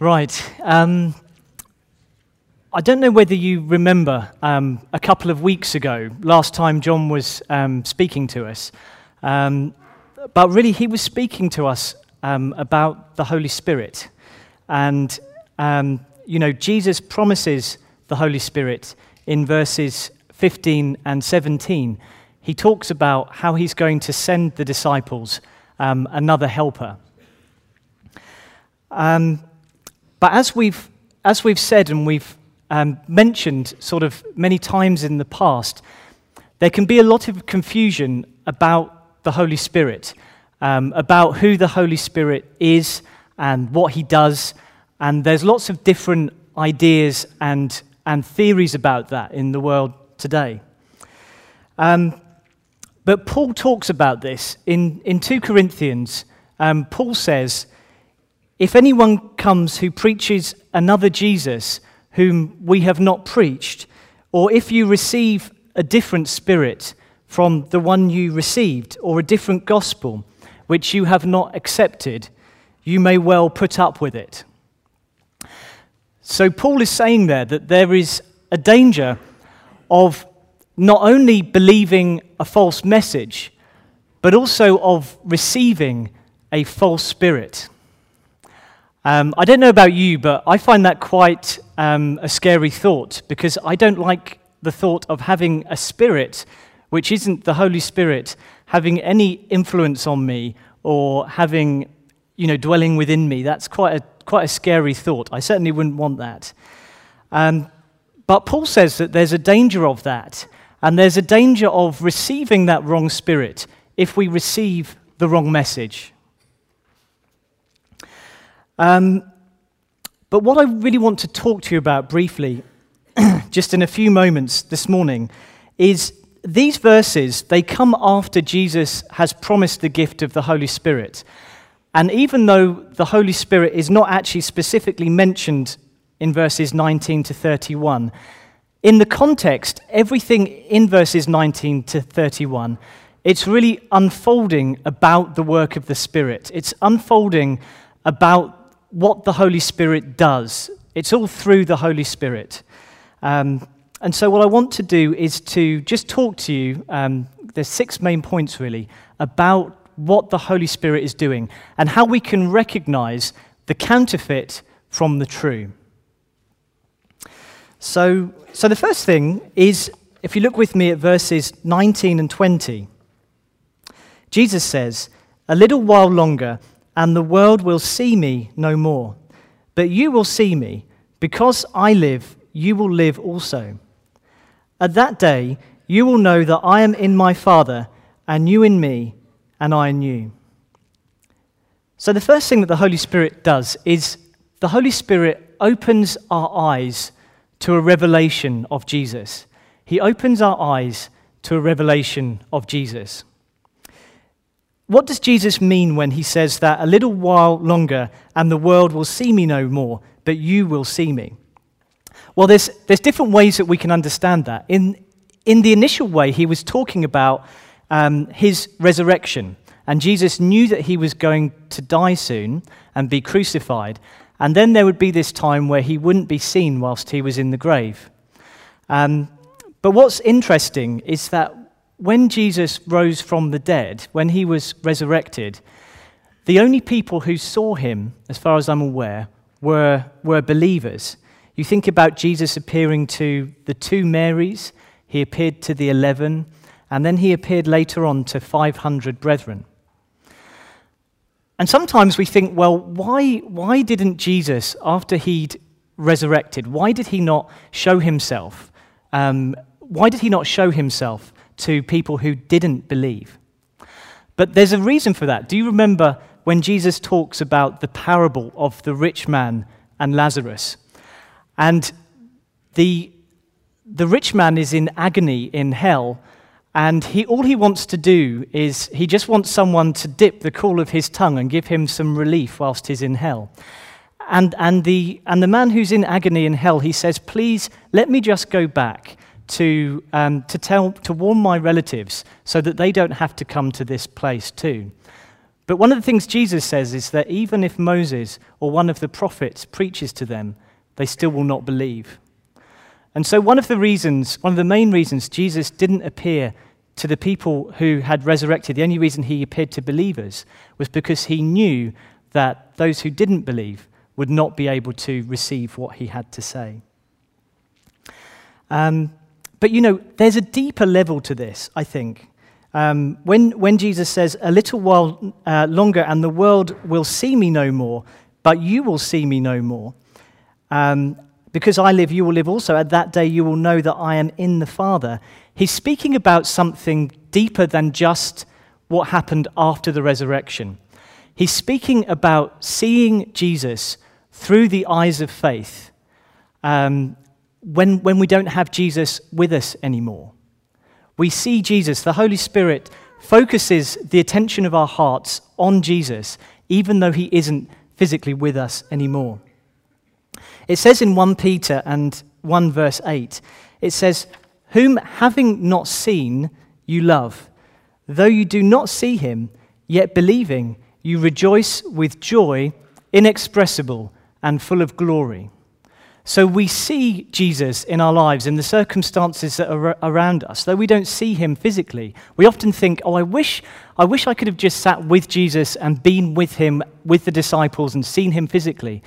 Right. Um, I don't know whether you remember um, a couple of weeks ago, last time John was um, speaking to us. Um, but really, he was speaking to us um, about the Holy Spirit. And, um, you know, Jesus promises the Holy Spirit in verses 15 and 17. He talks about how he's going to send the disciples another helper. Um, but as we've, as we've said and we've um, mentioned sort of many times in the past, there can be a lot of confusion about the Holy Spirit, um, about who the Holy Spirit is and what he does. And there's lots of different ideas and, and theories about that in the world today. Um, but Paul talks about this in, in 2 Corinthians. Um, Paul says, If anyone comes who preaches another Jesus whom we have not preached, or if you receive a different spirit from the one you received, or a different gospel which you have not accepted, you may well put up with it. So, Paul is saying there that there is a danger of not only believing a false message, but also of receiving a false spirit. Um, I don't know about you, but I find that quite um, a scary thought because I don't like the thought of having a spirit which isn't the Holy Spirit having any influence on me or having, you know, dwelling within me. That's quite a, quite a scary thought. I certainly wouldn't want that. Um, but Paul says that there's a danger of that. And there's a danger of receiving that wrong spirit if we receive the wrong message. Um, but what I really want to talk to you about briefly, just in a few moments this morning, is these verses, they come after Jesus has promised the gift of the Holy Spirit. And even though the Holy Spirit is not actually specifically mentioned in verses 19 to 31, in the context, everything in verses 19 to 31, it's really unfolding about the work of the Spirit. It's unfolding about what the Holy Spirit does. It's all through the Holy Spirit. Um, and so, what I want to do is to just talk to you. Um, there's six main points, really, about what the Holy Spirit is doing and how we can recognize the counterfeit from the true. So, so the first thing is if you look with me at verses 19 and 20, Jesus says, A little while longer, and the world will see me no more. But you will see me. Because I live, you will live also. At that day, you will know that I am in my Father, and you in me, and I in you. So, the first thing that the Holy Spirit does is the Holy Spirit opens our eyes to a revelation of Jesus. He opens our eyes to a revelation of Jesus. What does Jesus mean when he says that a little while longer and the world will see me no more, but you will see me? Well, there's, there's different ways that we can understand that. In, in the initial way, he was talking about um, his resurrection. And Jesus knew that he was going to die soon and be crucified. And then there would be this time where he wouldn't be seen whilst he was in the grave. Um, but what's interesting is that when Jesus rose from the dead, when he was resurrected, the only people who saw him, as far as I'm aware, were, were believers. You think about Jesus appearing to the two Marys, he appeared to the eleven, and then he appeared later on to 500 brethren. And sometimes we think, well, why, why didn't Jesus, after he'd resurrected, why did he not show himself? Um, why did he not show himself to people who didn't believe? But there's a reason for that. Do you remember when Jesus talks about the parable of the rich man and Lazarus? And the, the rich man is in agony in hell and he, all he wants to do is he just wants someone to dip the cool of his tongue and give him some relief whilst he's in hell. And, and, the, and the man who's in agony in hell, he says, Please let me just go back to, um, to, tell, to warn my relatives so that they don't have to come to this place too. But one of the things Jesus says is that even if Moses or one of the prophets preaches to them, they still will not believe. And so, one of the reasons, one of the main reasons Jesus didn't appear to the people who had resurrected, the only reason he appeared to believers was because he knew that those who didn't believe would not be able to receive what he had to say. Um, but you know, there's a deeper level to this, I think. Um, when, when Jesus says, A little while uh, longer and the world will see me no more, but you will see me no more. Um, because I live, you will live also. At that day, you will know that I am in the Father. He's speaking about something deeper than just what happened after the resurrection. He's speaking about seeing Jesus through the eyes of faith um, when, when we don't have Jesus with us anymore. We see Jesus, the Holy Spirit focuses the attention of our hearts on Jesus, even though he isn't physically with us anymore. It says in 1 Peter and 1 verse 8, it says, Whom having not seen, you love. Though you do not see him, yet believing, you rejoice with joy inexpressible and full of glory. So we see Jesus in our lives, in the circumstances that are around us. Though we don't see him physically, we often think, oh, I wish, I wish I could have just sat with Jesus and been with him, with the disciples, and seen him physically.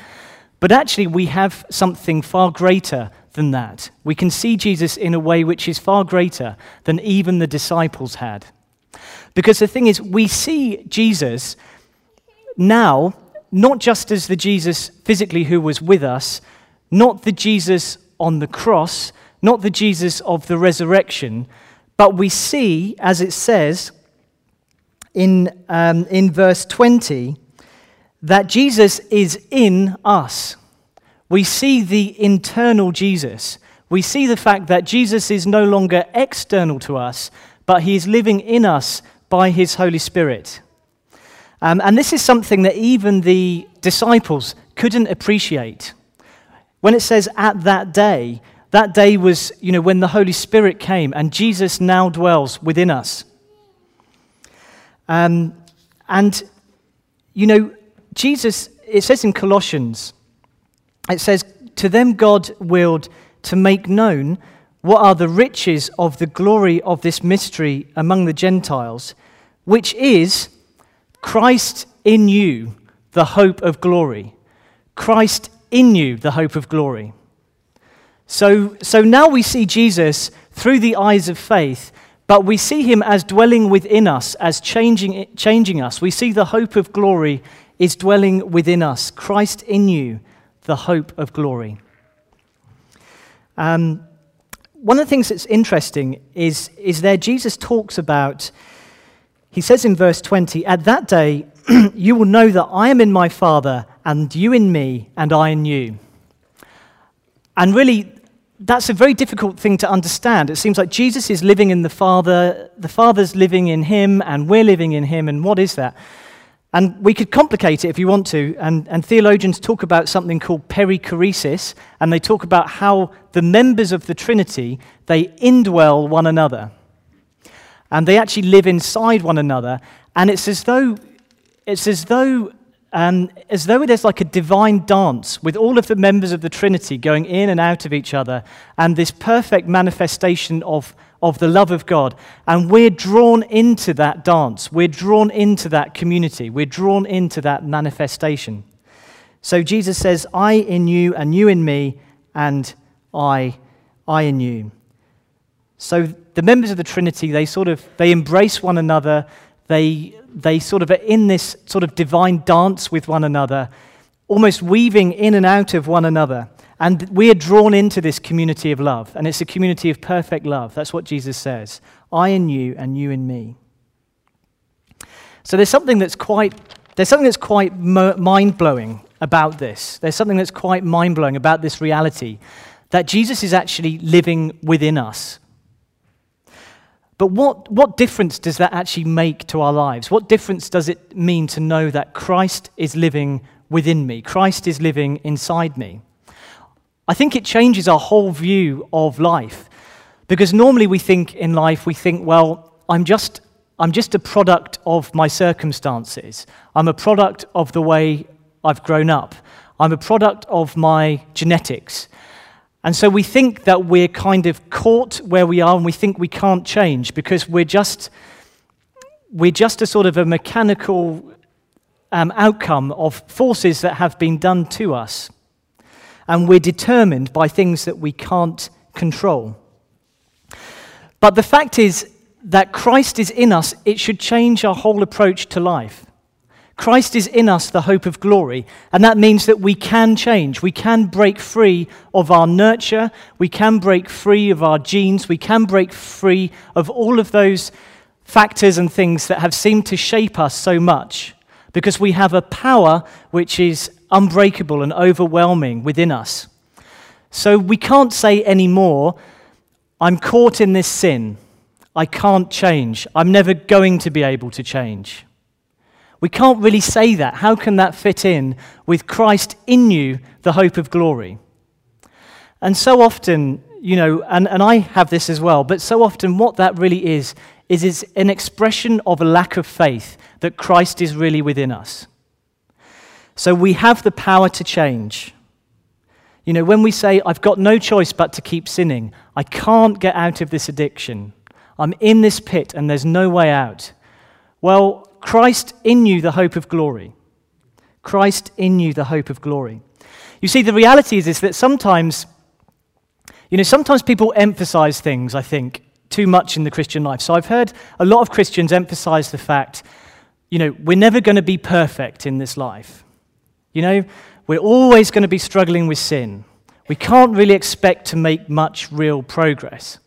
But actually, we have something far greater than that. We can see Jesus in a way which is far greater than even the disciples had. Because the thing is, we see Jesus now not just as the Jesus physically who was with us not the Jesus on the cross, not the Jesus of the resurrection, but we see, as it says in, um, in verse 20, that Jesus is in us. We see the internal Jesus. We see the fact that Jesus is no longer external to us, but he is living in us by his Holy Spirit. Um, and this is something that even the disciples couldn't appreciate. When it says at that day, that day was, you know, when the Holy Spirit came and Jesus now dwells within us. Um, and, you know, Jesus, it says in Colossians, it says, To them God willed to make known what are the riches of the glory of this mystery among the Gentiles, which is Christ in you, the hope of glory. Christ in you the hope of glory. So, so now we see Jesus through the eyes of faith, but we see him as dwelling within us, as changing, changing us. We see the hope of glory is dwelling within us. Christ in you, the hope of glory. Um, one of the things that's interesting is, is there Jesus talks about, he says in verse 20, At that day you will know that I am in my Father and you in me, and I in you. And really, that's a very difficult thing to understand. It seems like Jesus is living in the Father, the Father's living in him, and we're living in him. And what is that? And we could complicate it if you want to. And, and theologians talk about something called perichoresis, and they talk about how the members of the Trinity, they indwell one another. And they actually live inside one another. And it's as though, it's as though um, as though is like a divine dance with all of the members of the Trinity going in and out of each other, and this perfect manifestation of, of the love of God. And we're drawn into that dance. We're drawn into that community. We're drawn into that manifestation. So Jesus says, I in you, and you in me, and I, I in you. So the members of the Trinity, they sort of they embrace one another. They they sort of are in this sort of divine dance with one another, almost weaving in and out of one another. And we are drawn into this community of love, and it's a community of perfect love. That's what Jesus says I in you, and you in me. So there's something that's quite, there's something that's quite mind blowing about this. There's something that's quite mind blowing about this reality that Jesus is actually living within us. But what, what difference does that actually make to our lives? What difference does it mean to know that Christ is living within me? Christ is living inside me? I think it changes our whole view of life. Because normally we think in life, we think, well, I'm just, I'm just a product of my circumstances. I'm a product of the way I've grown up. I'm a product of my genetics. And so we think that we're kind of caught where we are and we think we can't change because we're just, we're just a sort of a mechanical um, outcome of forces that have been done to us. And we're determined by things that we can't control. But the fact is, that Christ is in us, it should change our whole approach to life. Christ is in us, the hope of glory, and that means that we can change. We can break free of our nurture, we can break free of our genes, we can break free of all of those factors and things that have seemed to shape us so much because we have a power which is unbreakable and overwhelming within us. So we can't say anymore, I'm caught in this sin. I can't change. I'm never going to be able to change. We can't really say that. How can that fit in with Christ in you, the hope of glory? And so often, you know, and, and I have this as well, but so often what that really is, is is an expression of a lack of faith that Christ is really within us. So we have the power to change. You know, when we say, I've got no choice but to keep sinning, I can't get out of this addiction. I'm in this pit and there's no way out. Well, Christ in you, the hope of glory. Christ in you, the hope of glory. You see, the reality is, is that sometimes, you know, sometimes people emphasize things, I think, too much in the Christian life. So I've heard a lot of Christians emphasize the fact, you know, we're never going to be perfect in this life. You know, we're always going to be struggling with sin. We can't really expect to make much real progress.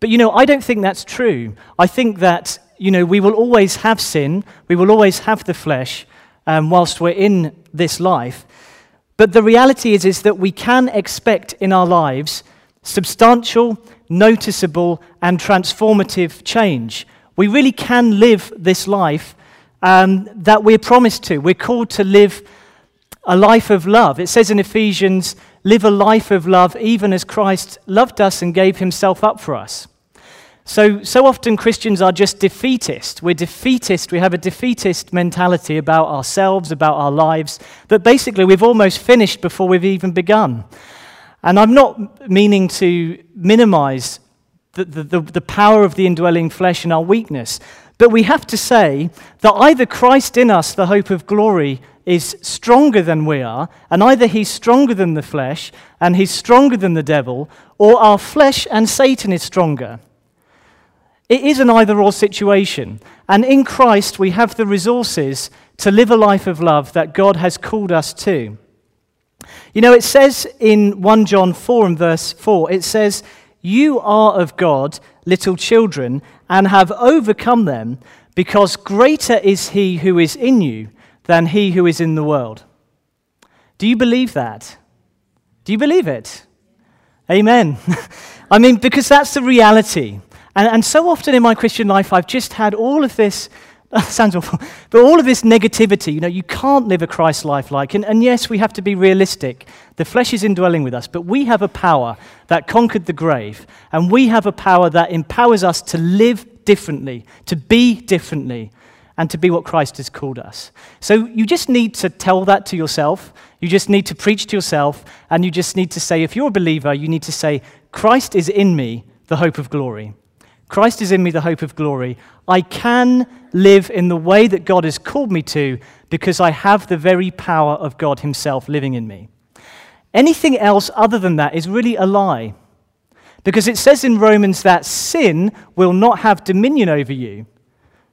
But you know, I don't think that's true. I think that, you know, we will always have sin, we will always have the flesh um, whilst we're in this life. But the reality is, is that we can expect in our lives substantial, noticeable, and transformative change. We really can live this life um, that we're promised to. We're called to live a life of love. It says in Ephesians, live a life of love even as Christ loved us and gave himself up for us. So, so often Christians are just defeatist. We're defeatist. We have a defeatist mentality about ourselves, about our lives, that basically we've almost finished before we've even begun. And I'm not meaning to minimize the, the, the, power of the indwelling flesh and our weakness, but we have to say that either Christ in us, the hope of glory, is stronger than we are, and either he's stronger than the flesh and he's stronger than the devil, or our flesh and Satan is stronger. It is an either or situation. And in Christ, we have the resources to live a life of love that God has called us to. You know, it says in 1 John 4 and verse 4, it says, You are of God, little children, and have overcome them, because greater is he who is in you than he who is in the world. Do you believe that? Do you believe it? Amen. I mean, because that's the reality. And, and so often in my Christian life, I've just had all of this, sounds awful, but all of this negativity. You know, you can't live a Christ life like. And, and yes, we have to be realistic. The flesh is indwelling with us, but we have a power that conquered the grave. And we have a power that empowers us to live differently, to be differently, and to be what Christ has called us. So you just need to tell that to yourself. You just need to preach to yourself. And you just need to say, if you're a believer, you need to say, Christ is in me, the hope of glory. Christ is in me, the hope of glory. I can live in the way that God has called me to because I have the very power of God Himself living in me. Anything else other than that is really a lie. Because it says in Romans that sin will not have dominion over you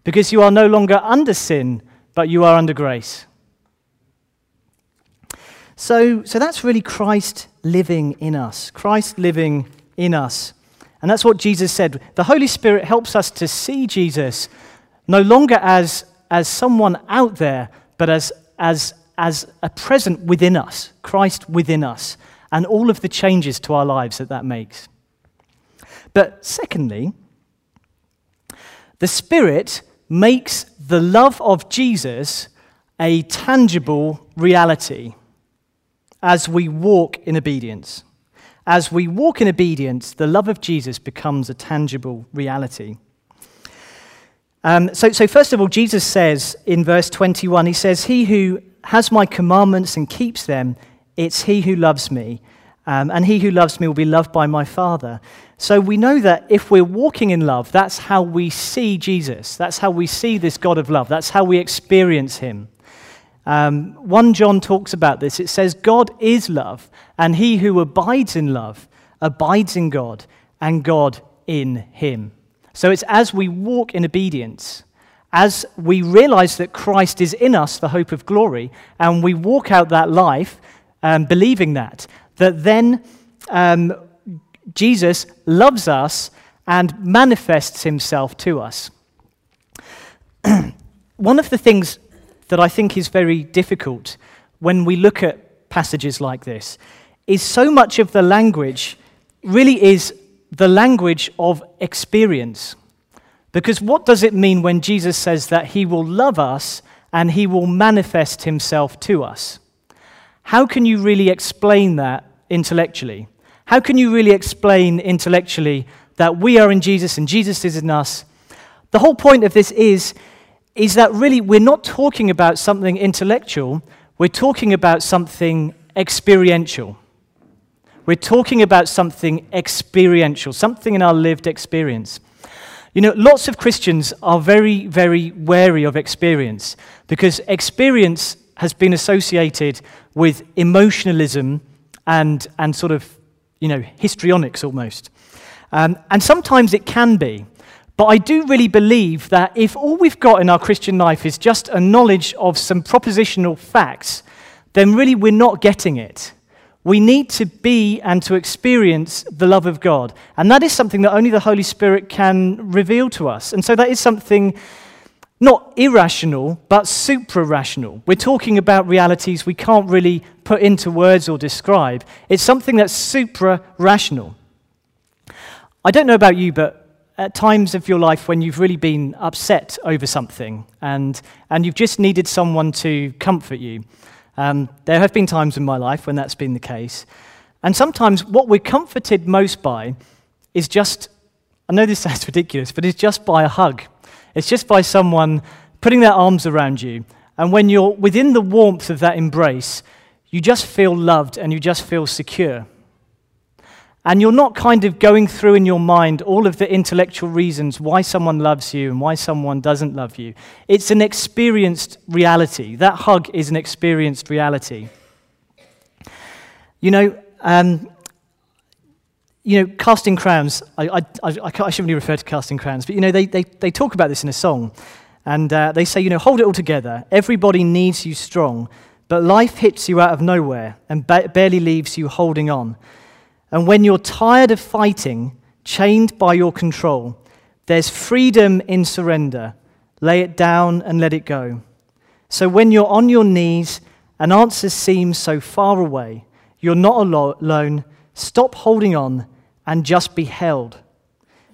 because you are no longer under sin, but you are under grace. So, so that's really Christ living in us. Christ living in us. And that's what Jesus said. The Holy Spirit helps us to see Jesus no longer as, as someone out there, but as, as, as a present within us, Christ within us, and all of the changes to our lives that that makes. But secondly, the Spirit makes the love of Jesus a tangible reality as we walk in obedience. As we walk in obedience, the love of Jesus becomes a tangible reality. Um, so, so, first of all, Jesus says in verse 21, he says, He who has my commandments and keeps them, it's he who loves me. Um, and he who loves me will be loved by my Father. So we know that if we're walking in love, that's how we see Jesus. That's how we see this God of love. That's how we experience him. Um, 1 John talks about this. It says, God is love, and he who abides in love abides in God, and God in him. So it's as we walk in obedience, as we realize that Christ is in us, the hope of glory, and we walk out that life um, believing that, that then um, Jesus loves us and manifests himself to us. One of the things that I think is very difficult when we look at passages like this is so much of the language really is the language of experience. Because what does it mean when Jesus says that he will love us and he will manifest himself to us? How can you really explain that intellectually? How can you really explain intellectually that we are in Jesus and Jesus is in us? The whole point of this is, is that really we're not talking about something intellectual, we're talking about something experiential. We're talking about something experiential, something in our lived experience. You know, lots of Christians are very, very wary of experience because experience has been associated with emotionalism and, and sort of, you know, histrionics almost. Um, and sometimes it can be. But I do really believe that if all we've got in our Christian life is just a knowledge of some propositional facts, then really we're not getting it. We need to be and to experience the love of God. And that is something that only the Holy Spirit can reveal to us. And so that is something not irrational, but supra rational. We're talking about realities we can't really put into words or describe. It's something that's supra rational. I don't know about you, but at times of your life when you've really been upset over something and, and you've just needed someone to comfort you, um, there have been times in my life when that's been the case. And sometimes what we're comforted most by is just, I know this sounds ridiculous, but it's just by a hug. It's just by someone putting their arms around you. And when you're within the warmth of that embrace, you just feel loved and you just feel secure. And you're not kind of going through in your mind all of the intellectual reasons why someone loves you and why someone doesn't love you. It's an experienced reality. That hug is an experienced reality. You know, um, you know, casting crowns, I, I, I, I, shouldn't really refer to casting crowns, but you know, they, they, they talk about this in a song. And uh, they say, you know, hold it all together. Everybody needs you strong, but life hits you out of nowhere and ba- barely leaves you holding on. And when you're tired of fighting, chained by your control, there's freedom in surrender. Lay it down and let it go. So when you're on your knees and answers seem so far away, you're not alone. Stop holding on and just be held.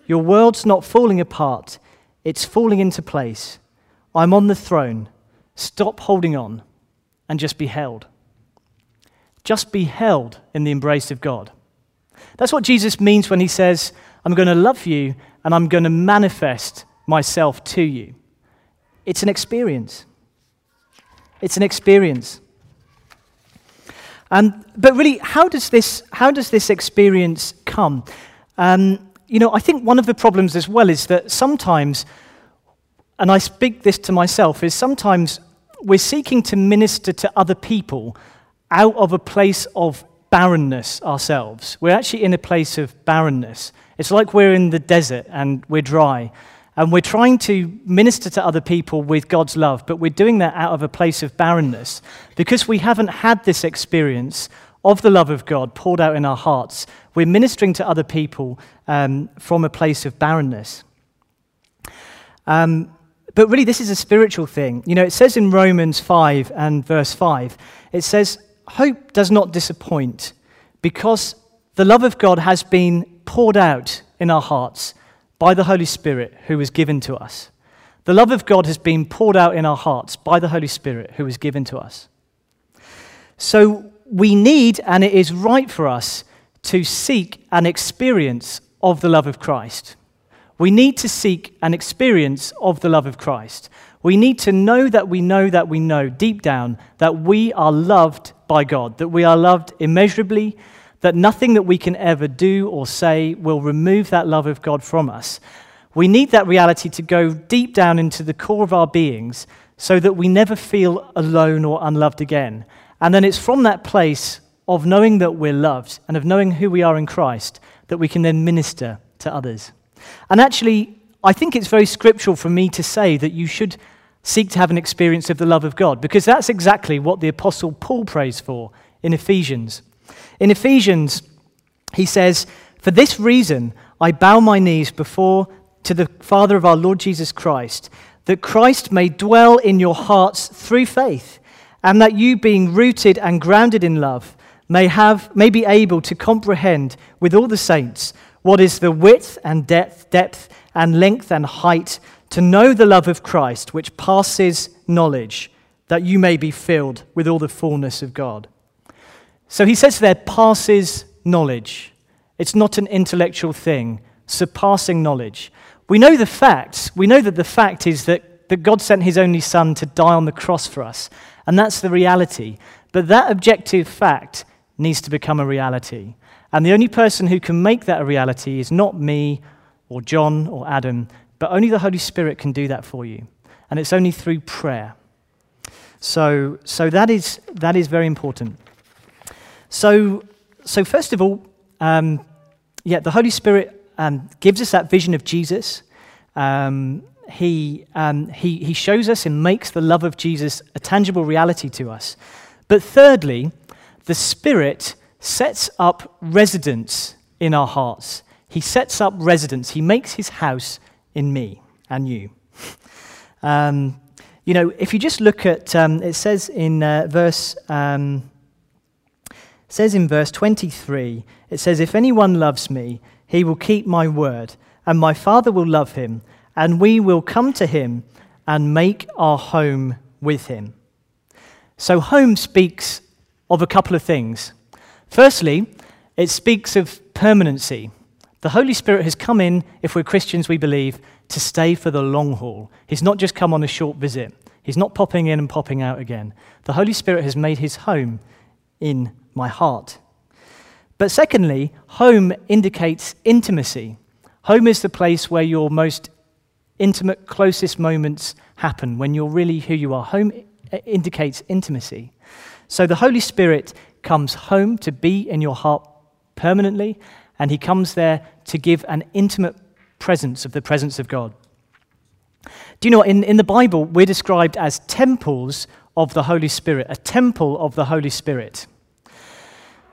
Your world's not falling apart, it's falling into place. I'm on the throne. Stop holding on and just be held. Just be held in the embrace of God. That's what Jesus means when he says, I'm going to love you and I'm going to manifest myself to you. It's an experience. It's an experience. Um, but really, how does this, how does this experience come? Um, you know, I think one of the problems as well is that sometimes, and I speak this to myself, is sometimes we're seeking to minister to other people out of a place of barrenness ourselves. We're actually in a place of barrenness. It's like we're in the desert and we're dry. And we're trying to minister to other people with God's love, but we're doing that out of a place of barrenness because we haven't had this experience of the love of God poured out in our hearts. We're ministering to other people um, from a place of barrenness. Um, but really, this is a spiritual thing. You know, it says in Romans 5 and verse 5, it says, hope does not disappoint because the love of God has been poured out in our hearts by the Holy Spirit who was given to us. The love of God has been poured out in our hearts by the Holy Spirit who was given to us. So we need, and it is right for us, to seek an experience of the love of Christ. We need to seek an experience of the love of Christ. We need to know that we know that we know deep down that we are loved by God, that we are loved immeasurably, that nothing that we can ever do or say will remove that love of God from us. We need that reality to go deep down into the core of our beings so that we never feel alone or unloved again. And then it's from that place of knowing that we're loved and of knowing who we are in Christ that we can then minister to others. And actually, I think it's very scriptural for me to say that you should seek to have an experience of the love of God, because that's exactly what the Apostle Paul prays for in Ephesians. In Ephesians, he says, For this reason I bow my knees before to the Father of our Lord Jesus Christ, that Christ may dwell in your hearts through faith, and that you, being rooted and grounded in love, may, have, may be able to comprehend with all the saints what is the width and depth, depth and length and height to know the love of Christ, which passes knowledge, that you may be filled with all the fullness of God. So he says there, passes knowledge. It's not an intellectual thing, surpassing knowledge. We know the facts. We know that the fact is that, that God sent his only Son to die on the cross for us, and that's the reality. But that objective fact needs to become a reality. And the only person who can make that a reality is not me or John or Adam, but only the Holy Spirit can do that for you. And it's only through prayer. So, so that, is, that is very important. So, so first of all, um, yeah, the Holy Spirit um, gives us that vision of Jesus. Um, he, um, he, he shows us and makes the love of Jesus a tangible reality to us. But thirdly, the Spirit sets up residence in our hearts. He sets up residence. He makes his house in me and you. Um, you know, if you just look at, um, it says in uh, verse, um, says in verse 23, it says, If anyone loves me, he will keep my word, and my Father will love him, and we will come to him and make our home with him. So, home speaks of a couple of things. Firstly, it speaks of permanency. The Holy Spirit has come in, if we're Christians, we believe, to stay for the long haul. He's not just come on a short visit, He's not popping in and popping out again. The Holy Spirit has made His home in my heart. But secondly, home indicates intimacy. Home is the place where your most intimate, closest moments happen, when you're really who you are. Home indicates intimacy. So the Holy Spirit comes home to be in your heart permanently, and he comes there to give an intimate presence of the presence of God. Do you know, in, in the Bible, we're described as temples of the Holy Spirit, a temple of the Holy Spirit.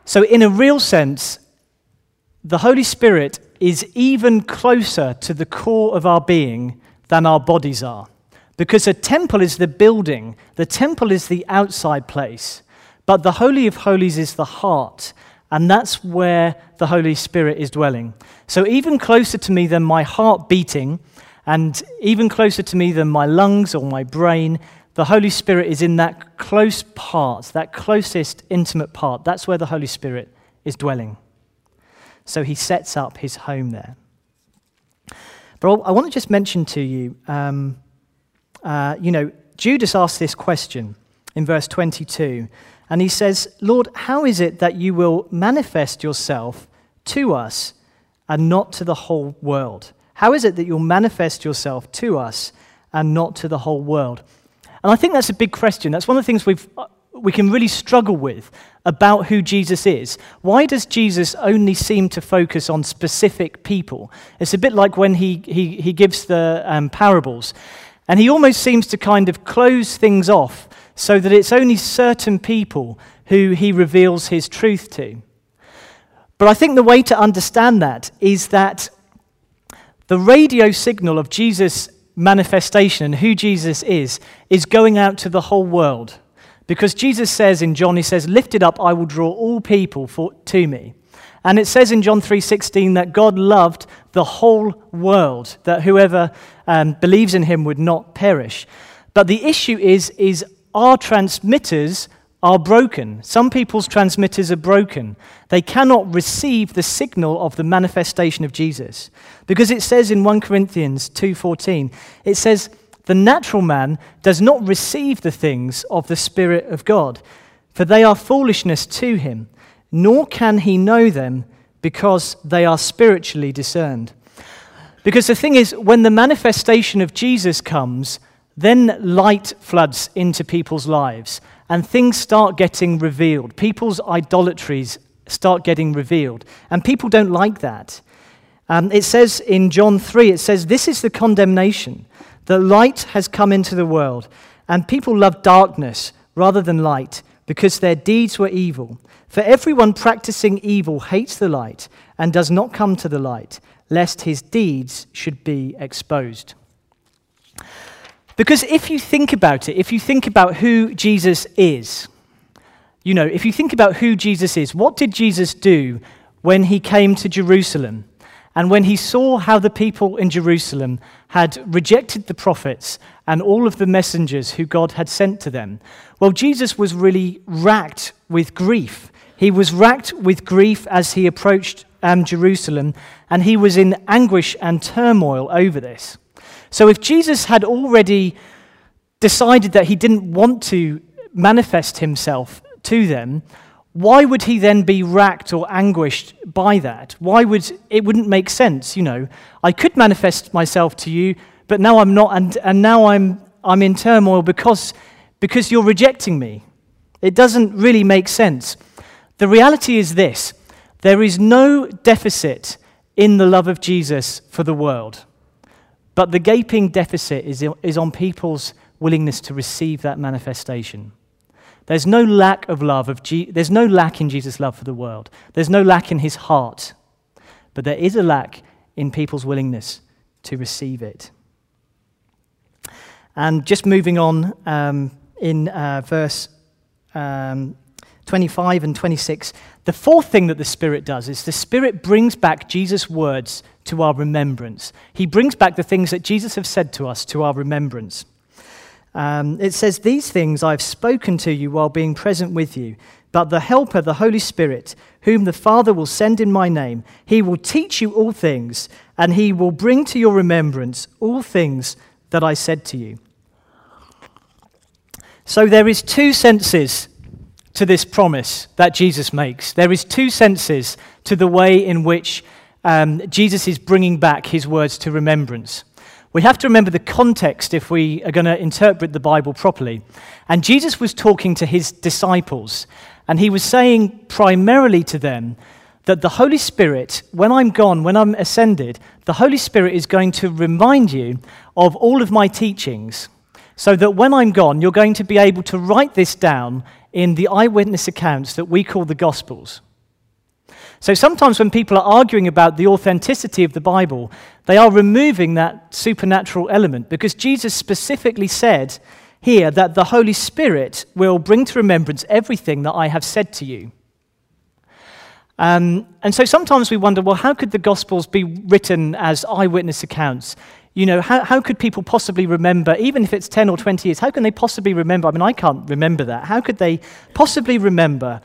So, in a real sense, the Holy Spirit is even closer to the core of our being than our bodies are. Because a temple is the building, the temple is the outside place, but the Holy of Holies is the heart, and that's where the Holy Spirit is dwelling. So, even closer to me than my heart beating, and even closer to me than my lungs or my brain, the Holy Spirit is in that close part, that closest intimate part. That's where the Holy Spirit is dwelling. So, he sets up his home there. But I want to just mention to you, um, uh, you know, Judas asked this question in verse 22. And he says, Lord, how is it that you will manifest yourself to us and not to the whole world? How is it that you'll manifest yourself to us and not to the whole world? And I think that's a big question. That's one of the things we've, we can really struggle with about who Jesus is. Why does Jesus only seem to focus on specific people? It's a bit like when he, he, he gives the um, parables, and he almost seems to kind of close things off so that it's only certain people who he reveals his truth to. But I think the way to understand that is that the radio signal of Jesus' manifestation and who Jesus is is going out to the whole world. Because Jesus says in John, he says, Lift it up, I will draw all people for, to me. And it says in John 3:16 that God loved the whole world, that whoever um, believes in him would not perish. But the issue is, is our transmitters are broken. Some people's transmitters are broken. They cannot receive the signal of the manifestation of Jesus. Because it says in 1 Corinthians 2:14, it says, "The natural man does not receive the things of the spirit of God, for they are foolishness to him, nor can he know them because they are spiritually discerned." Because the thing is, when the manifestation of Jesus comes, then light floods into people's lives and things start getting revealed. People's idolatries start getting revealed. And people don't like that. Um, it says in John 3, it says, This is the condemnation. The light has come into the world, and people love darkness rather than light because their deeds were evil. For everyone practicing evil hates the light and does not come to the light, lest his deeds should be exposed. Because if you think about it, if you think about who Jesus is, you know, if you think about who Jesus is, what did Jesus do when he came to Jerusalem? And when he saw how the people in Jerusalem had rejected the prophets and all of the messengers who God had sent to them, well, Jesus was really racked with grief. He was racked with grief as he approached um, Jerusalem, and he was in anguish and turmoil over this. So if Jesus had already decided that he didn't want to manifest himself to them, why would he then be racked or anguished by that? Why would it wouldn't make sense, you know? I could manifest myself to you, but now I'm not and, and now I'm I'm in turmoil because because you're rejecting me. It doesn't really make sense. The reality is this there is no deficit in the love of Jesus for the world. But the gaping deficit is, is on people's willingness to receive that manifestation. There's no lack of love of Je- there's no lack in Jesus' love for the world. There's no lack in his heart. But there is a lack in people's willingness to receive it. And just moving on um, in uh, verse um, 25 and 26, the fourth thing that the Spirit does is the Spirit brings back Jesus' words to our remembrance. He brings back the things that Jesus has said to us to our remembrance. Um, it says, These things I've spoken to you while being present with you. But the Helper, the Holy Spirit, whom the Father will send in my name, he will teach you all things, and he will bring to your remembrance all things that I said to you. So there is two senses to this promise that Jesus makes. There is two senses to the way in which um, Jesus is bringing back his words to remembrance. We have to remember the context if we are going to interpret the Bible properly. And Jesus was talking to his disciples, and he was saying primarily to them that the Holy Spirit, when I'm gone, when I'm ascended, the Holy Spirit is going to remind you of all of my teachings, so that when I'm gone, you're going to be able to write this down in the eyewitness accounts that we call the Gospels. So sometimes when people are arguing about the authenticity of the Bible, they are removing that supernatural element because Jesus specifically said here that the Holy Spirit will bring to remembrance everything that I have said to you. Um, and so sometimes we wonder well, how could the Gospels be written as eyewitness accounts? You know, how, how could people possibly remember, even if it's 10 or 20 years, how can they possibly remember? I mean, I can't remember that. How could they possibly remember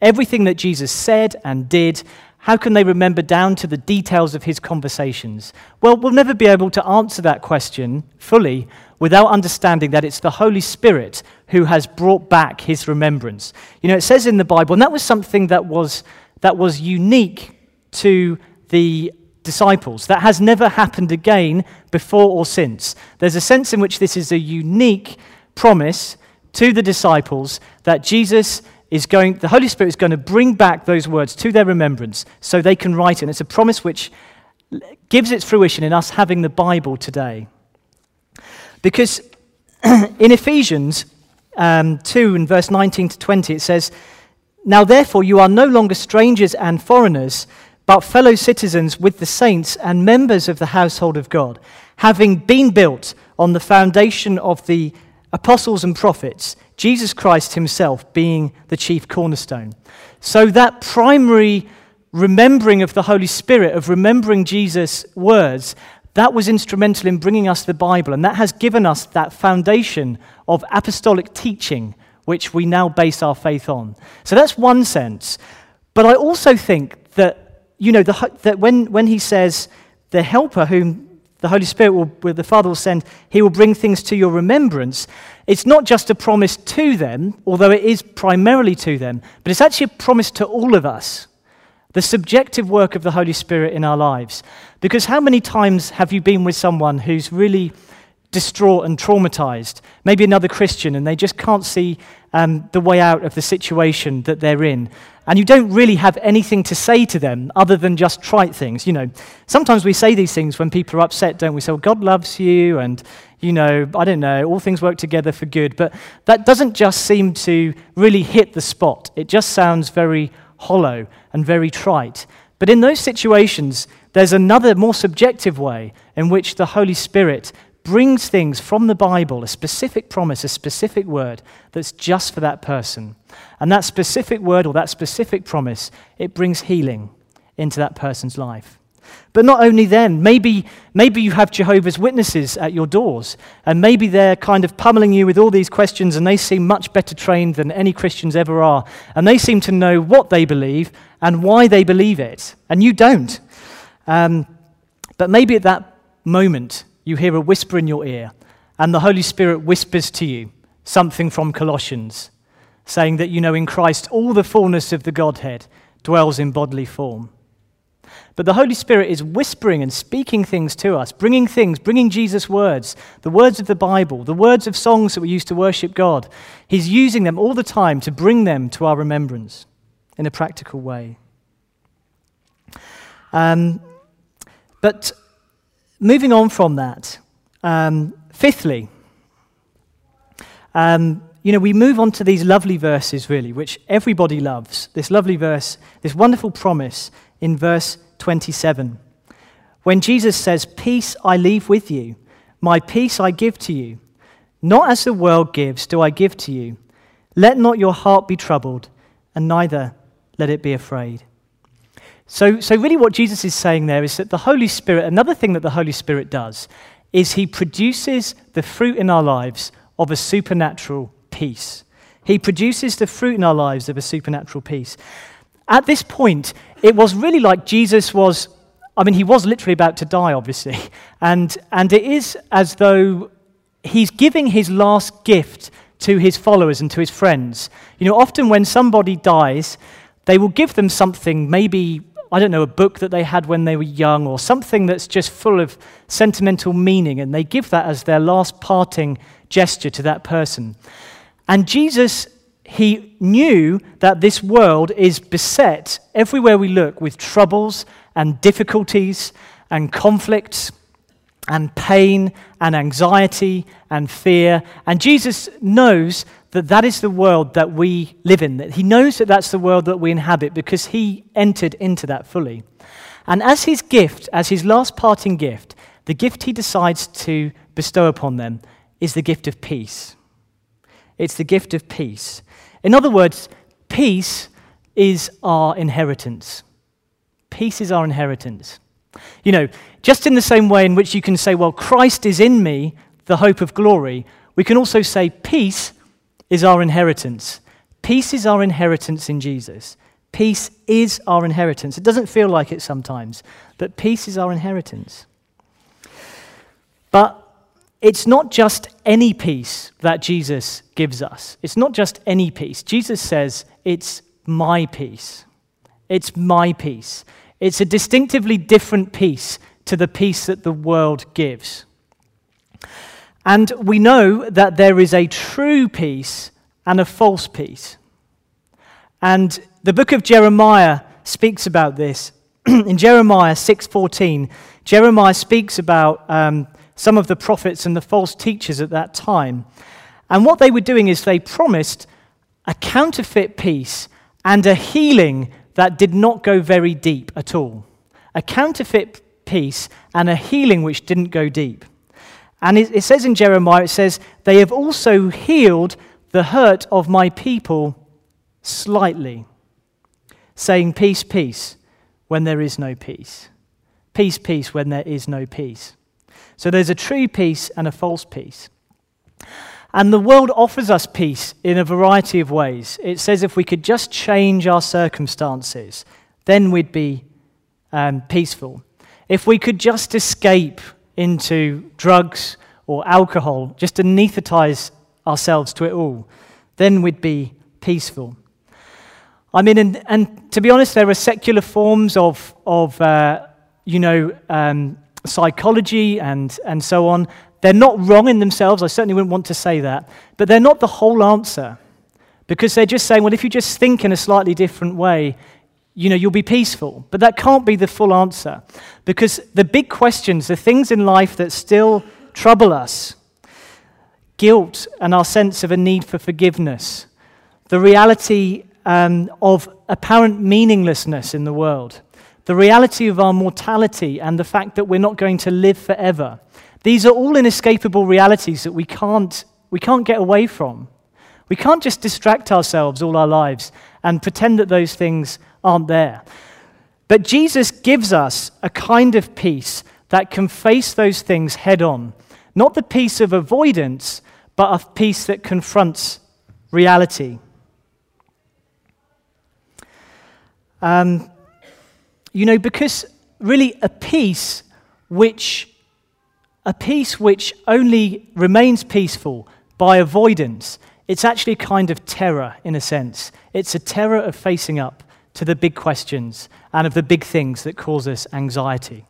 everything that Jesus said and did? How can they remember down to the details of his conversations? Well, we'll never be able to answer that question fully without understanding that it's the Holy Spirit who has brought back his remembrance. You know, it says in the Bible, and that was something that was, that was unique to the disciples. That has never happened again before or since. There's a sense in which this is a unique promise to the disciples that Jesus is going, the Holy Spirit is going to bring back those words to their remembrance so they can write it. And it's a promise which gives its fruition in us having the Bible today. Because in Ephesians um, 2 and verse 19 to 20, it says, Now therefore you are no longer strangers and foreigners but fellow citizens with the saints and members of the household of God, having been built on the foundation of the apostles and prophets, Jesus Christ himself being the chief cornerstone. So that primary remembering of the Holy Spirit, of remembering Jesus' words, that was instrumental in bringing us the Bible, and that has given us that foundation of apostolic teaching which we now base our faith on. So that's one sense. But I also think that, you know, the, that when, when he says, the helper whom the Holy Spirit will, the Father will send, he will bring things to your remembrance. It's not just a promise to them, although it is primarily to them, but it's actually a promise to all of us. The subjective work of the Holy Spirit in our lives. Because how many times have you been with someone who's really distraught and traumatized, maybe another Christian, and they just can't see um, the way out of the situation that they're in. And you don't really have anything to say to them other than just trite things. You know, sometimes we say these things when people are upset, don't we? So, God loves you, and, you know, I don't know, all things work together for good. But that doesn't just seem to really hit the spot. It just sounds very hollow and very trite. But in those situations, there's another more subjective way in which the Holy Spirit brings things from the Bible, a specific promise, a specific word that's just for that person. And that specific word or that specific promise, it brings healing into that person's life. But not only then, maybe, maybe you have Jehovah's Witnesses at your doors, and maybe they're kind of pummeling you with all these questions, and they seem much better trained than any Christians ever are. And they seem to know what they believe and why they believe it, and you don't. Um, but maybe at that moment, you hear a whisper in your ear, and the Holy Spirit whispers to you something from Colossians, saying that you know in Christ all the fullness of the Godhead dwells in bodily form. But the Holy Spirit is whispering and speaking things to us, bringing things, bringing Jesus' words, the words of the Bible, the words of songs that we use to worship God. He's using them all the time to bring them to our remembrance in a practical way. Um, but moving on from that, um, fifthly, um, you know, we move on to these lovely verses, really, which everybody loves. This lovely verse, this wonderful promise in verse 27. When Jesus says, Peace I leave with you, my peace I give to you. Not as the world gives, do I give to you. Let not your heart be troubled, and neither let it be afraid. So, so, really, what Jesus is saying there is that the Holy Spirit, another thing that the Holy Spirit does, is he produces the fruit in our lives of a supernatural peace. He produces the fruit in our lives of a supernatural peace. At this point, it was really like Jesus was, I mean, he was literally about to die, obviously. And, and it is as though he's giving his last gift to his followers and to his friends. You know, often when somebody dies, they will give them something, maybe I don't know, a book that they had when they were young or something that's just full of sentimental meaning, and they give that as their last parting gesture to that person. And Jesus, he knew that this world is beset everywhere we look with troubles and difficulties and conflicts and pain and anxiety and fear. And Jesus knows that that is the world that we live in. That he knows that that's the world that we inhabit because he entered into that fully. And as his gift, as his last parting gift, the gift he decides to bestow upon them is the gift of peace. It's the gift of peace. In other words, peace is our inheritance. Peace is our inheritance. You know, just in the same way in which you can say, well, Christ is in me, the hope of glory, we can also say peace is our inheritance. Peace is our inheritance in Jesus. Peace is our inheritance. It doesn't feel like it sometimes, but peace is our inheritance. But it's not just any peace that Jesus gives us. It's not just any peace. Jesus says, It's my peace. It's my peace. It's a distinctively different peace to the peace that the world gives. And we know that there is a true peace and a false peace. And the book of Jeremiah speaks about this. In Jeremiah 6:14, Jeremiah speaks about um, some of the prophets and the false teachers at that time. And what they were doing is they promised a counterfeit peace and a healing that did not go very deep at all. A counterfeit peace and a healing which didn't go deep. And it, says in Jeremiah, it says, They have also healed the hurt of my people slightly, saying, Peace, peace, when there is no peace. Peace, peace, when there is no peace. So there's a true peace and a false peace. And the world offers us peace in a variety of ways. It says if we could just change our circumstances, then we'd be um, peaceful. If we could just escape into drugs or alcohol, just anesthetize ourselves to it all, then we'd be peaceful. I mean, and, and to be honest, there are secular forms of, of uh, you know, um, psychology and, and so on they're not wrong in themselves. I certainly wouldn't want to say that. But they're not the whole answer. Because they're just saying, well, if you just think in a slightly different way, you know, you'll be peaceful. But that can't be the full answer. Because the big questions, the things in life that still trouble us, guilt and our sense of a need for forgiveness, the reality um, of apparent meaninglessness in the world, the reality of our mortality and the fact that we're not going to live forever, these are all inescapable realities that we can't, we can't get away from. We can't just distract ourselves all our lives and pretend that those things aren't there. But Jesus gives us a kind of peace that can face those things head on. Not the peace of avoidance, but a peace that confronts reality. Um, you know, because really a peace which a peace which only remains peaceful by avoidance, it's actually a kind of terror in a sense. It's a terror of facing up to the big questions and of the big things that cause us anxiety.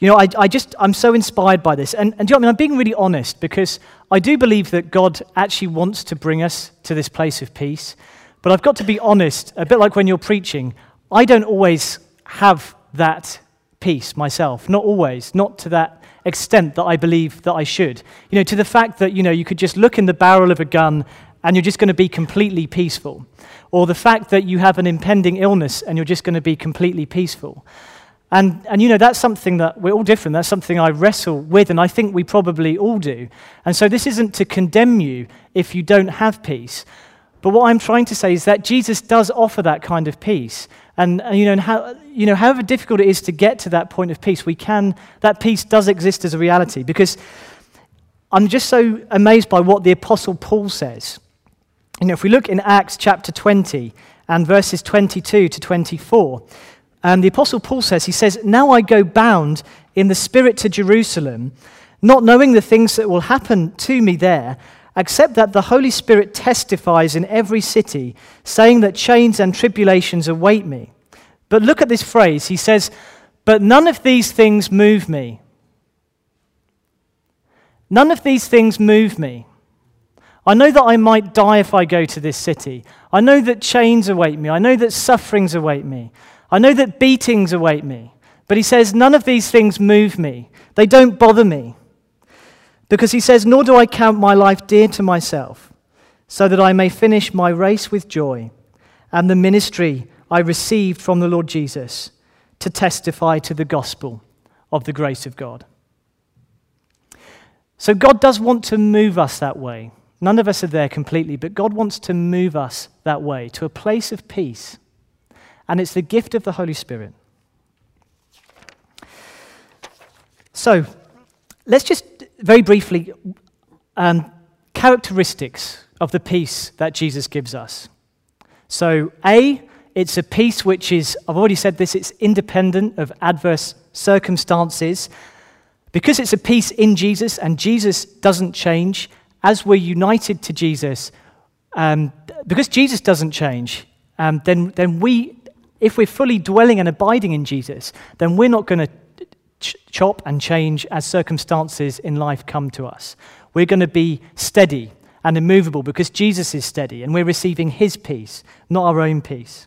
You know, I, I just, I'm so inspired by this. And, and do you know I mean? I'm being really honest because I do believe that God actually wants to bring us to this place of peace. But I've got to be honest, a bit like when you're preaching, I don't always have that peace myself. Not always, not to that extent that I believe that I should. You know, to the fact that, you know, you could just look in the barrel of a gun and you're just going to be completely peaceful. Or the fact that you have an impending illness and you're just going to be completely peaceful. And, and you know, that's something that we're all different. That's something I wrestle with, and I think we probably all do. And so this isn't to condemn you if you don't have peace. But what I'm trying to say is that Jesus does offer that kind of peace. And, and, you, know, and how, you know, however difficult it is to get to that point of peace, we can, that peace does exist as a reality. Because I'm just so amazed by what the Apostle Paul says. You know, if we look in Acts chapter 20 and verses 22 to 24, um, the Apostle Paul says, he says, Now I go bound in the Spirit to Jerusalem, not knowing the things that will happen to me there except that the Holy Spirit testifies in every city, saying that chains and tribulations await me. But look at this phrase. He says, But none of these things move me. None of these things move me. I know that I might die if I go to this city. I know that chains await me. I know that sufferings await me. I know that beatings await me. But he says, None of these things move me. They don't bother me. Because he says, Nor do I count my life dear to myself, so that I may finish my race with joy and the ministry I received from the Lord Jesus to testify to the gospel of the grace of God. So God does want to move us that way. None of us are there completely, but God wants to move us that way to a place of peace. And it's the gift of the Holy Spirit. So, let's just very briefly, um, characteristics of the peace that Jesus gives us. So, A, it's a peace which is, I've already said this, it's independent of adverse circumstances. Because it's a peace in Jesus and Jesus doesn't change, as we're united to Jesus, um, because Jesus doesn't change, um, then, then we, if we're fully dwelling and abiding in Jesus, then we're not going to ch- chop and change as circumstances in life come to us. We're going to be steady and immovable because Jesus is steady and we're receiving his peace, not our own peace.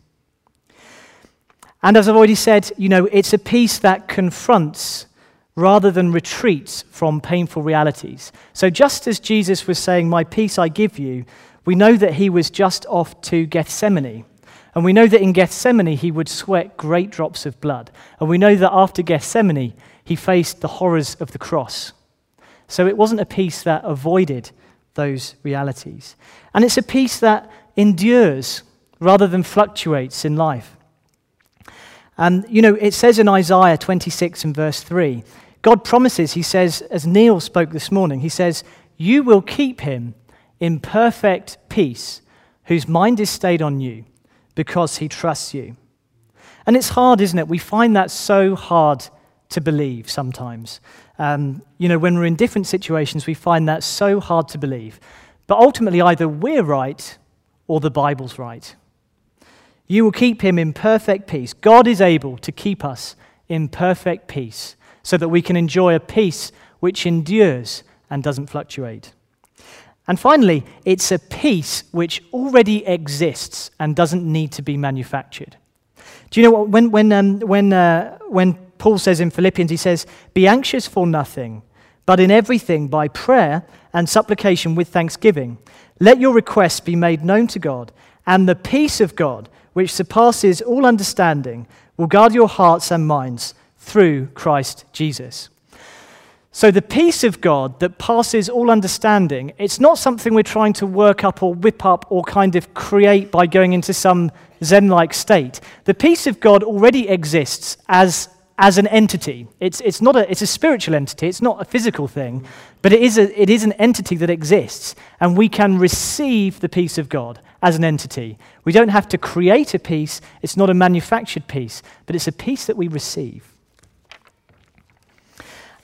And as I've already said, you know, it's a peace that confronts rather than retreats from painful realities. So just as Jesus was saying, My peace I give you, we know that he was just off to Gethsemane. And we know that in Gethsemane, he would sweat great drops of blood. And we know that after Gethsemane, he faced the horrors of the cross. So it wasn't a peace that avoided those realities. And it's a peace that endures rather than fluctuates in life. And, you know, it says in Isaiah 26 and verse 3, God promises, he says, as Neil spoke this morning, he says, you will keep him in perfect peace, whose mind is stayed on you, because he trusts you. And it's hard, isn't it? We find that so hard to believe sometimes. Um, you know, when we're in different situations, we find that so hard to believe. But ultimately, either we're right or the Bible's right. You will keep him in perfect peace. God is able to keep us in perfect peace so that we can enjoy a peace which endures and doesn't fluctuate. And finally, it's a peace which already exists and doesn't need to be manufactured. Do you know what? When, when, um, when, uh, when Paul says in Philippians, he says, Be anxious for nothing, but in everything by prayer and supplication with thanksgiving. Let your requests be made known to God, and the peace of God, which surpasses all understanding, will guard your hearts and minds through Christ Jesus. So, the peace of God that passes all understanding, it's not something we're trying to work up or whip up or kind of create by going into some Zen like state. The peace of God already exists as as an entity. It's, it's, not a, it's a spiritual entity, it's not a physical thing, but it is, a, it is an entity that exists, and we can receive the peace of God as an entity. We don't have to create a peace, it's not a manufactured peace, but it's a peace that we receive.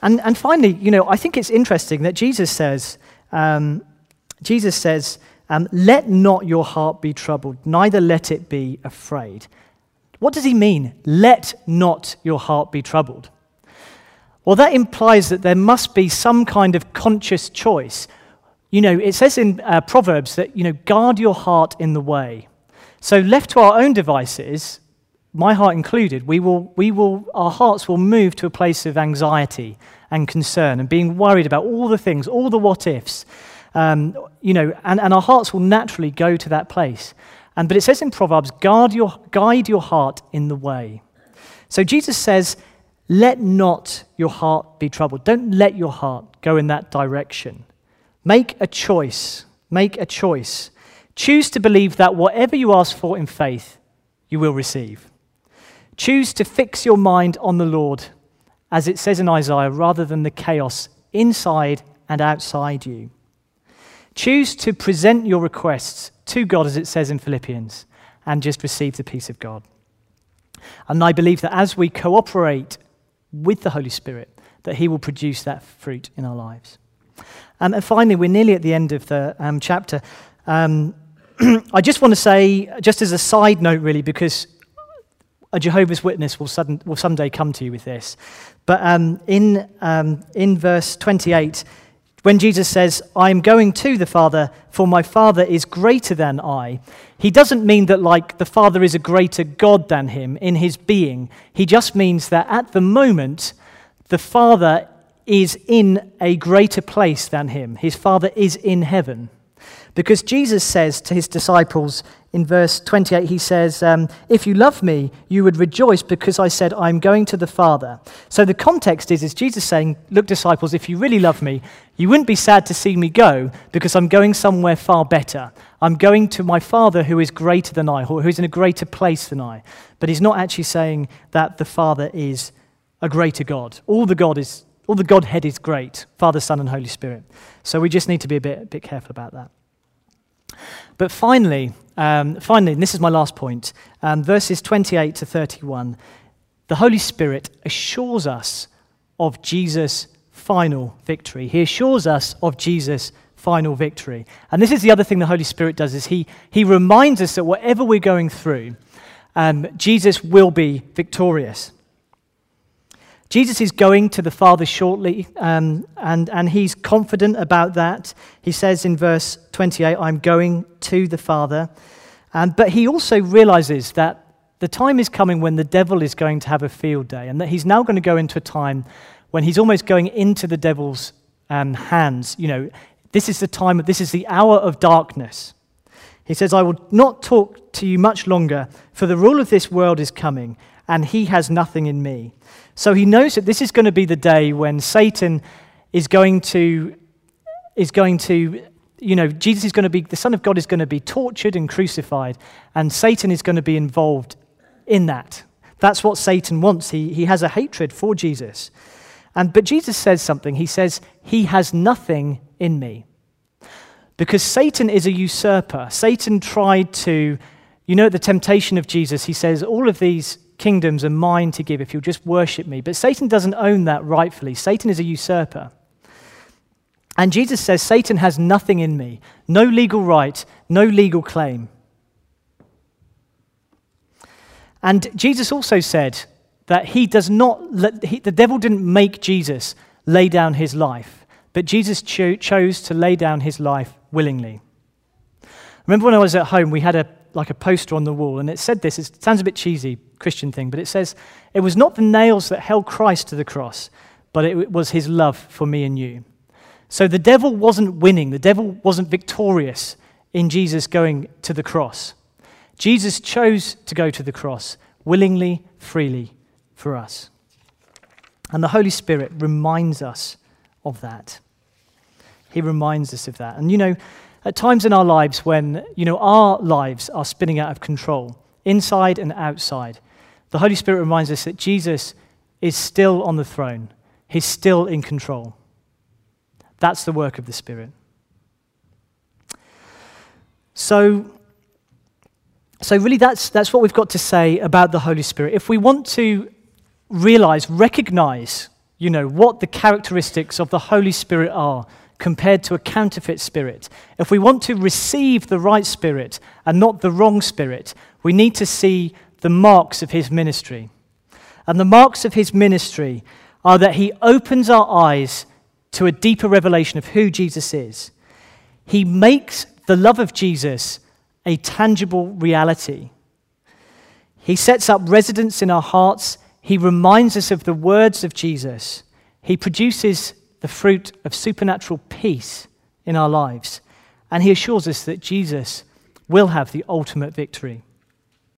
And, and finally, you know, I think it's interesting that Jesus says, um, Jesus says, um, let not your heart be troubled, neither let it be afraid. What does he mean? Let not your heart be troubled. Well, that implies that there must be some kind of conscious choice. You know, it says in uh, Proverbs that, you know, guard your heart in the way. So, left to our own devices, my heart included, we will, we will, our hearts will move to a place of anxiety and concern and being worried about all the things, all the what ifs. Um, you know, and, and our hearts will naturally go to that place. And, but it says in Proverbs, guard your, guide your heart in the way. So Jesus says, let not your heart be troubled. Don't let your heart go in that direction. Make a choice. Make a choice. Choose to believe that whatever you ask for in faith, you will receive. Choose to fix your mind on the Lord, as it says in Isaiah, rather than the chaos inside and outside you. Choose to present your requests to God, as it says in Philippians, and just receive the peace of God. And I believe that as we cooperate with the Holy Spirit, that He will produce that fruit in our lives. Um, and finally, we're nearly at the end of the um, chapter. Um, I just want to say, just as a side note, really, because a Jehovah's Witness will, sudden, will someday come to you with this. But um, in, um, in verse 28, when Jesus says, I'm going to the Father, for my Father is greater than I, he doesn't mean that, like, the Father is a greater God than him in his being. He just means that at the moment, the Father is in a greater place than him. His Father is in heaven. Because Jesus says to his disciples in verse 28, he says, um, If you love me, you would rejoice because I said, I'm going to the Father. So the context is, is Jesus saying, Look, disciples, if you really love me, you wouldn't be sad to see me go because I'm going somewhere far better. I'm going to my Father who is greater than I, who is in a greater place than I. But he's not actually saying that the Father is a greater God. All the God is all the Godhead is great, Father, Son, and Holy Spirit. So we just need to be a bit, a bit careful about that. But finally, um, finally, and this is my last point, um, verses 28 to 31, the Holy Spirit assures us of Jesus' final victory. He assures us of Jesus' final victory. And this is the other thing the Holy Spirit does is he, he reminds us that whatever we're going through, um, Jesus will be victorious. Jesus is going to the Father shortly, um, and, and he's confident about that. He says in verse 28, I'm going to the Father. Um, but he also realizes that the time is coming when the devil is going to have a field day, and that he's now going to go into a time when he's almost going into the devil's um, hands. You know, this is the time, this is the hour of darkness. He says, I will not talk to you much longer, for the rule of this world is coming, and he has nothing in me. So he knows that this is going to be the day when Satan is going to, is going to you know, Jesus is going to be, the Son of God is going to be tortured and crucified, and Satan is going to be involved in that. That's what Satan wants. He, he has a hatred for Jesus. And, but Jesus says something. He says, He has nothing in me. Because Satan is a usurper. Satan tried to, you know, the temptation of Jesus, he says, All of these kingdoms are mine to give if you'll just worship me. But Satan doesn't own that rightfully. Satan is a usurper. And Jesus says, Satan has nothing in me, no legal right, no legal claim. And Jesus also said that he does not, the devil didn't make Jesus lay down his life, but Jesus cho- chose to lay down his life willingly. Remember when I was at home, we had a, like a poster on the wall, and it said this, it sounds a bit cheesy, Christian thing, but it says, It was not the nails that held Christ to the cross, but it was his love for me and you. So the devil wasn't winning, the devil wasn't victorious in Jesus going to the cross. Jesus chose to go to the cross willingly, freely for us. And the Holy Spirit reminds us of that. He reminds us of that. And you know, at times in our lives when, you know, our lives are spinning out of control, inside and outside, the Holy Spirit reminds us that Jesus is still on the throne. He's still in control. That's the work of the Spirit. So, so really, that's, that's what we've got to say about the Holy Spirit. If we want to realize, recognize, you know, what the characteristics of the Holy Spirit are compared to a counterfeit spirit, if we want to receive the right spirit and not the wrong spirit, we need to see the marks of his ministry. And the marks of his ministry are that he opens our eyes to a deeper revelation of who Jesus is. He makes the love of Jesus a tangible reality. He sets up residence in our hearts. He reminds us of the words of Jesus. He produces the fruit of supernatural peace in our lives. And he assures us that Jesus will have the ultimate victory.